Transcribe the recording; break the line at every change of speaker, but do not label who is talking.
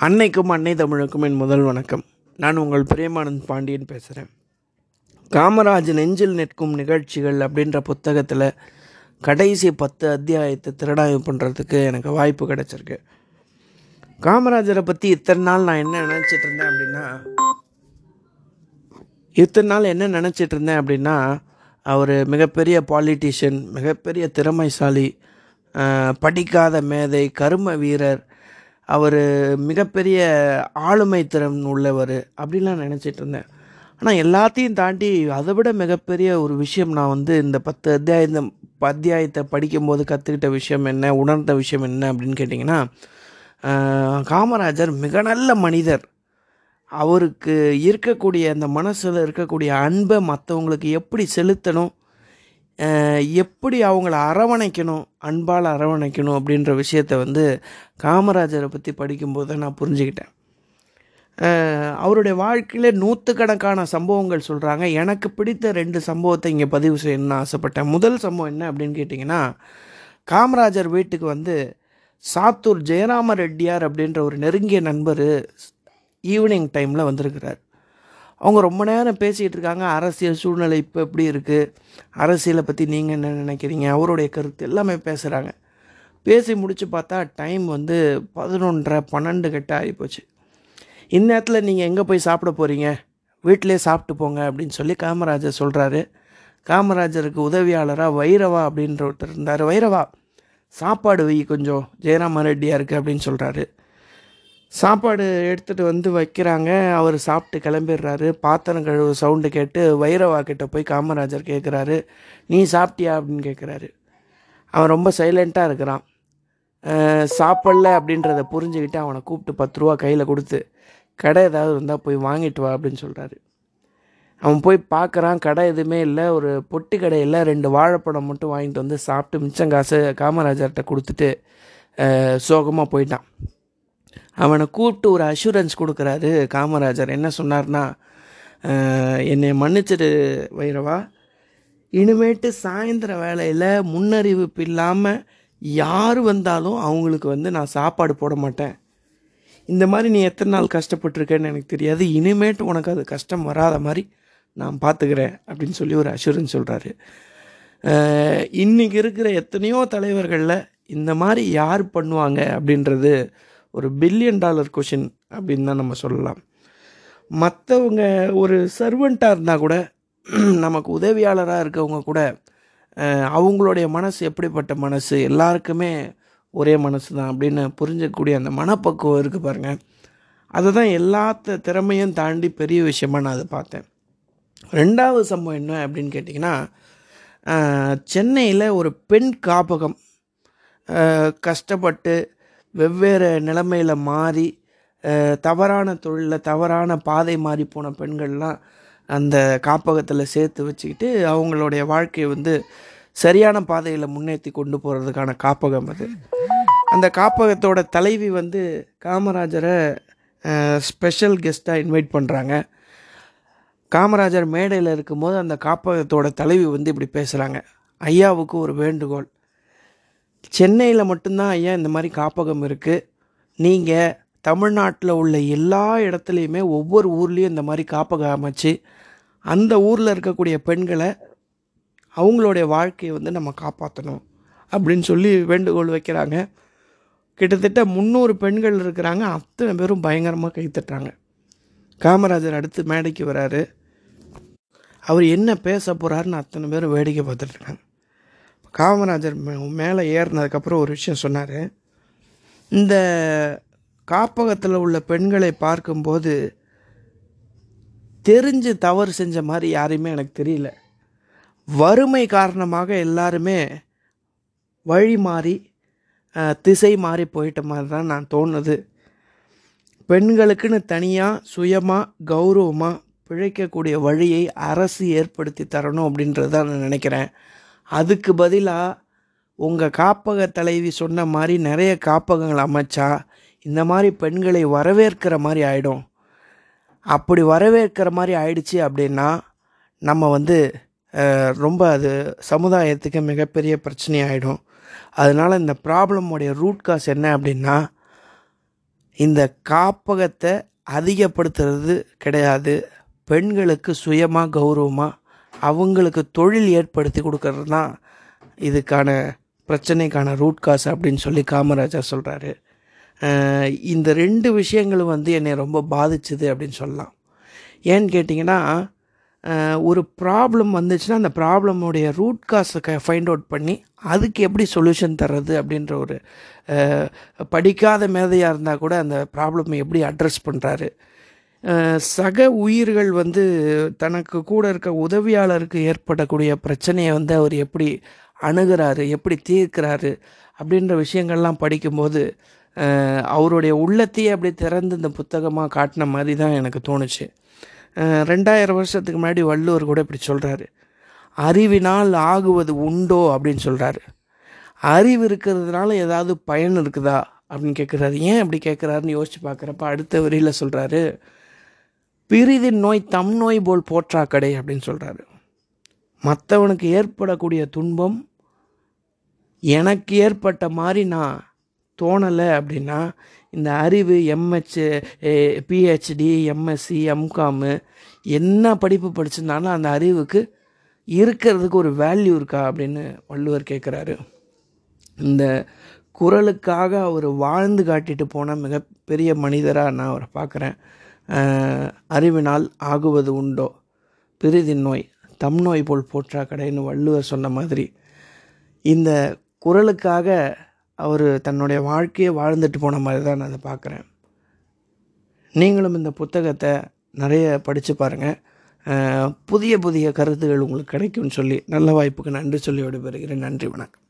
அன்னைக்கும் அன்னை தமிழுக்கும் என் முதல் வணக்கம். நான் உங்கள் பிரேமானந்த் பாண்டியன் பேசுகிறேன் காமராஜ் நெஞ்சில் நிற்கும் நிகழ்ச்சிகள் அப்படின்ற புத்தகத்தில் கடைசி பத்து அத்தியாயத்தை திறனாய்வு பண்ணுறதுக்கு எனக்கு வாய்ப்பு கிடச்சிருக்கு. காமராஜரை பற்றி இத்தனை நாள் நான் என்ன நினச்சிட்டு இருந்தேன் அப்படின்னா இத்தனை நாள் என்ன நினச்சிட்டு இருந்தேன் அப்படின்னா அவர் மிகப்பெரிய பாலிட்டிஷியன் மிகப்பெரிய திறமைசாலி படிக்காத மேதை கரும வீரர் அவர் மிகப்பெரிய ஆளுமை திறன் உள்ளவர் அப்படிலாம் நினச்சிட்டு இருந்தேன். ஆனால் எல்லாத்தையும் தாண்டி அதை விட மிகப்பெரிய ஒரு விஷயம் நான் வந்து இந்த பத்து அத்தியாயம் அத்தியாயத்தை படிக்கும்போது கற்றுக்கிட்ட விஷயம் என்ன உணர்ந்த விஷயம் என்ன அப்படின்னு கேட்டிங்கன்னா காமராஜர் மிக நல்ல மனிதர். அவருக்கு இருக்கக்கூடிய அந்த மனசில் இருக்கக்கூடிய அன்பை மற்றவங்களுக்கு எப்படி செலுத்தணும் எப்படி அவங்கள அரவணைக்கணும் அன்பால் அரவணைக்கணும் அப்படின்ற விஷயத்த வந்து காமராஜரை பற்றி படிக்கும்போது தான் நான் புரிஞ்சுக்கிட்டேன். அவருடைய வாழ்க்கையில் நூற்றுக்கணக்கான சம்பவங்கள் சொல்கிறாங்க எனக்கு பிடித்த ரெண்டு சம்பவத்தை இங்கே பதிவு செய்யணும்னு ஆசைப்பட்டேன். முதல் சம்பவம் என்ன அப்படின்னு கேட்டிங்கன்னா காமராஜர் வீட்டுக்கு வந்து சாத்தூர் ஜெயராம ரெட்டியார் அப்படின்ற ஒரு நெருங்கிய நண்பர் ஈவினிங் டைமில் வந்திருக்கிறார். அவங்க ரொம்ப நேரம் பேசிகிட்டு இருக்காங்க. அரசியல் சூழ்நிலை இப்போ எப்படி இருக்குது அரசியலை பற்றி நீங்கள் என்ன நினைக்கிறீங்க? அவருடைய கருத்து எல்லாமே பேசுகிறாங்க பேசி முடித்து பார்த்தா டைம் வந்து பதினொன்றரை பன்னெண்டு கிட்ட ஆகிப்போச்சு இந்நேரத்தில் நீங்கள் எங்கே போய் சாப்பிட போகிறீங்க வீட்டிலே சாப்பிட்டு போங்க அப்படின்னு சொல்லி காமராஜர் சொல்கிறாரு காமராஜருக்கு உதவியாளராக வைரவா அப்படின்ற ஒருத்தர் இருந்தார். வைரவா சாப்பாடு வை கொஞ்சம். ஜெயராம இருக்குது அப்படின்னு சொல்கிறாரு சாப்பாடு எடுத்துகிட்டு வந்து வைக்கிறாங்க. அவர் சாப்பிட்டு கிளம்பிடுறாரு. பாத்திரம் கழுவு சவுண்டு கேட்டு வைரவா கிட்ட போய் காமராஜர் கேட்குறாரு நீ சாப்பிட்டியா? அப்படின்னு கேட்குறாரு அவன் ரொம்ப சைலண்ட்டாக இருக்கிறான். சாப்பிடல அப்படின்றத புரிஞ்சுக்கிட்டு அவனை கூப்பிட்டு பத்து ரூபா கையில் கொடுத்து கடை ஏதாவது இருந்தால் போய் வாங்கிட்டு வா அப்படின்னு சொல்கிறாரு அவன் போய் பார்க்குறான் கடை எதுவுமே இல்லை. ஒரு பொட்டி கடையில் ரெண்டு வாழைப்பழம் மட்டும் வாங்கிட்டு வந்து சாப்பிட்டு மிச்சம் காசு காமராஜர்கிட்ட கொடுத்துட்டு சோகமாக போயிட்டான். அவனை கூப்பிட்டு ஒரு அஷூரன்ஸ் கொடுக்குறாரு காமராஜர். என்ன சொன்னார்னா என்னை மன்னிச்சிடு வைரவா. இனிமேட்டு சாயந்தர வேலையில் முன்னறிவிப்பு இல்லாமல் யார் வந்தாலும் அவங்களுக்கு வந்து நான் சாப்பாடு போட மாட்டேன். இந்த மாதிரி நீ எத்தனை நாள் கஷ்டப்பட்டிருக்கேன்னு எனக்கு தெரியாது. இனிமேட்டு உனக்கு அது கஷ்டம் வராத மாதிரி நான் பார்த்துக்கிறேன் அப்படின்னு சொல்லி ஒரு அஷூரன்ஸ் சொல்கிறாரு இன்றைக்கி இருக்கிற எத்தனையோ தலைவர்களில் இந்த மாதிரி யார் பண்ணுவாங்க அப்படின்றது ஒரு பில்லியன் டாலர் கொஷின் அப்படின்னு தான் நம்ம சொல்லலாம். மற்றவங்க ஒரு சர்வெண்ட்டாக இருந்தால் கூட நமக்கு உதவியாளராக இருக்கவங்க கூட அவங்களுடைய மனசு எப்படிப்பட்ட மனசு? எல்லாருக்குமே ஒரே மனசு தான் அப்படின்னு புரிஞ்சக்கூடிய அந்த மனப்பக்குவம் இருக்குது பாருங்கள் அதை தான் எல்லாத்த திறமையும் தாண்டி பெரிய விஷயமாக நான் அதை பார்த்தேன். ரெண்டாவது சம்பவம் என்ன அப்படின்னு கேட்டிங்கன்னா சென்னையில் ஒரு பெண் காப்பகம் கஷ்டப்பட்டு வெவ்வேறு நிலைமையில் மாறி தவறான தொழிலில் தவறான பாதை மாறி போன பெண்கள்லாம் அந்த காப்பகத்தில் சேர்த்து வச்சுக்கிட்டு அவங்களுடைய வாழ்க்கையை வந்து சரியான பாதையில் முன்னேற்றி கொண்டு போகிறதுக்கான காப்பகம் அது. அந்த காப்பகத்தோட தலைவி வந்து காமராஜரை ஸ்பெஷல் கெஸ்ட்டாக இன்வைட் பண்ணுறாங்க காமராஜர் மேடையில் இருக்கும்போது அந்த காப்பகத்தோட தலைவி வந்து இப்படி பேசுகிறாங்க ஐயாவுக்கு ஒரு வேண்டுகோள். சென்னையில் மட்டும்தான் ஐயா இந்த மாதிரி காப்பகம் இருக்குது நீங்கள் தமிழ்நாட்டில் உள்ள எல்லா இடத்துலையுமே ஒவ்வொரு ஊர்லேயும் இந்த மாதிரி காப்பகம் அமைச்சு அந்த ஊரில் இருக்கக்கூடிய பெண்களை அவங்களுடைய வாழ்க்கையை வந்து நம்ம காப்பாற்றணும் அப்படின்னு சொல்லி வேண்டுகோள் வைக்கிறாங்க. கிட்டத்தட்ட முந்நூறு பெண்கள் இருக்கிறாங்க. அத்தனை பேரும் பயங்கரமாக கைத்தட்டுறாங்க காமராஜர் அடுத்து மேடைக்கு வராரு. அவர் என்ன பேச போகிறாருன்னு அத்தனை பேரும் வேடிக்கை பார்த்துட்ருக்காங்க காமராஜர் மே- மேலே ஏறினதுக்கப்புறம் ஒரு விஷயம் சொன்னார். இந்த காப்பகத்தில் உள்ள பெண்களை பார்க்கும்போது தெரிஞ்சு தவறு செஞ்ச மாதிரி யாரையுமே எனக்கு தெரியல. வறுமை காரணமாக எல்லாருமே வழி மாறி திசை மாறி போயிட்ட மாதிரி தான் நான் தோணுது. பெண்களுக்குன்னு தனியாக சுயமாக கௌரவமாக பிழைக்கக்கூடிய வழியை அரசு ஏற்படுத்தி தரணும் அப்படின்றது தான் நான் நினைக்கிறேன். அதுக்கு பதிலாக உங்கள் காப்பக தலைவி சொன்ன மாதிரி நிறைய காப்பகங்கள் அமைச்சா இந்த மாதிரி பெண்களை வரவேற்கிற மாதிரி ஆகிடும் அப்படி வரவேற்கிற மாதிரி ஆயிடுச்சு அப்படின்னா நம்ம வந்து ரொம்ப அது சமுதாயத்துக்கு மிகப்பெரிய பிரச்சனையாயிடும் அதனால் இந்த ப்ராப்ளமுடைய ரூட் காஸ் என்ன அப்படின்னா இந்த காப்பகத்தை அதிகப்படுத்துறது கிடையாது. பெண்களுக்கு சுயமாக கௌரவமாக அவங்களுக்கு தொழில் ஏற்படுத்தி கொடுக்கறது தான் இதுக்கான பிரச்சனைக்கான ரூட் காஸ் அப்படின்னு சொல்லி காமராஜர் சொல்கிறாரு இந்த ரெண்டு விஷயங்களும் வந்து என்னை ரொம்ப பாதிச்சுது அப்படின்னு சொல்லலாம். ஏன்னு கேட்டிங்கன்னா ஒரு ப்ராப்ளம் வந்துச்சுன்னா அந்த ப்ராப்ளமுடைய ரூட் காஸை க ஃபைண்ட் அவுட் பண்ணி அதுக்கு எப்படி சொல்யூஷன் தர்றது அப்படின்ற ஒரு படிக்காத மேதையாக இருந்தால் கூட அந்த ப்ராப்ளமை எப்படி அட்ரஸ் பண்ணுறாரு சக உயிர்கள் வந்து தனக்கு கூட இருக்க உதவியாளருக்கு ஏற்படக்கூடிய பிரச்சனையை வந்து அவர் எப்படி அணுகிறாரு எப்படி தீர்க்கிறாரு அப்படின்ற விஷயங்கள்லாம் படிக்கும்போது அவருடைய உள்ளத்தையே அப்படி திறந்து இந்த புத்தகமாக காட்டின மாதிரி தான் எனக்கு தோணுச்சு. ரெண்டாயிரம் வருஷத்துக்கு முன்னாடி வள்ளுவர் கூட இப்படி சொல்கிறாரு அறிவினால் ஆகுவது உண்டோ? அப்படின்னு சொல்கிறாரு அறிவு இருக்கிறதுனால ஏதாவது பயன் இருக்குதா? அப்படின்னு கேட்குறாரு ஏன் அப்படி கேட்குறாருன்னு யோசிச்சு பார்க்குறப்ப அடுத்த வரியில் சொல்கிறாரு பிரிதின் நோய் தம் நோய் போல் போற்றா கடை அப்படின்னு சொல்கிறாரு மற்றவனுக்கு ஏற்படக்கூடிய துன்பம் எனக்கு ஏற்பட்ட மாதிரி நான் தோணலை அப்படின்னா இந்த அறிவு எம்ஹெச் பிஹெச்டி எம்எஸ்சி எம்காமு என்ன படிப்பு படிச்சிருந்தாலும் அந்த அறிவுக்கு இருக்கிறதுக்கு ஒரு வேல்யூ இருக்கா அப்படின்னு வள்ளுவர் கேட்குறாரு இந்த குரலுக்காக அவர் வாழ்ந்து காட்டிட்டு போன மிகப்பெரிய மனிதராக நான் அவரை பார்க்குறேன் அறிவினால் ஆகுவது உண்டோ? பிரிதின் நோய் தம் நோய் போல் போற்றா கடைன்னு வள்ளுவர் சொன்ன மாதிரி. இந்த குரலுக்காக அவர் தன்னுடைய வாழ்க்கையை வாழ்ந்துட்டு போன மாதிரி தான் நான் அதை பார்க்குறேன். நீங்களும் இந்த புத்தகத்தை நிறைய படித்து பாருங்கள் புதிய புதிய கருத்துகள் உங்களுக்கு கிடைக்கும்னு சொல்லி நல்ல வாய்ப்புக்கு நன்றி சொல்லி விடைபெறுகிறேன். நன்றி வணக்கம்.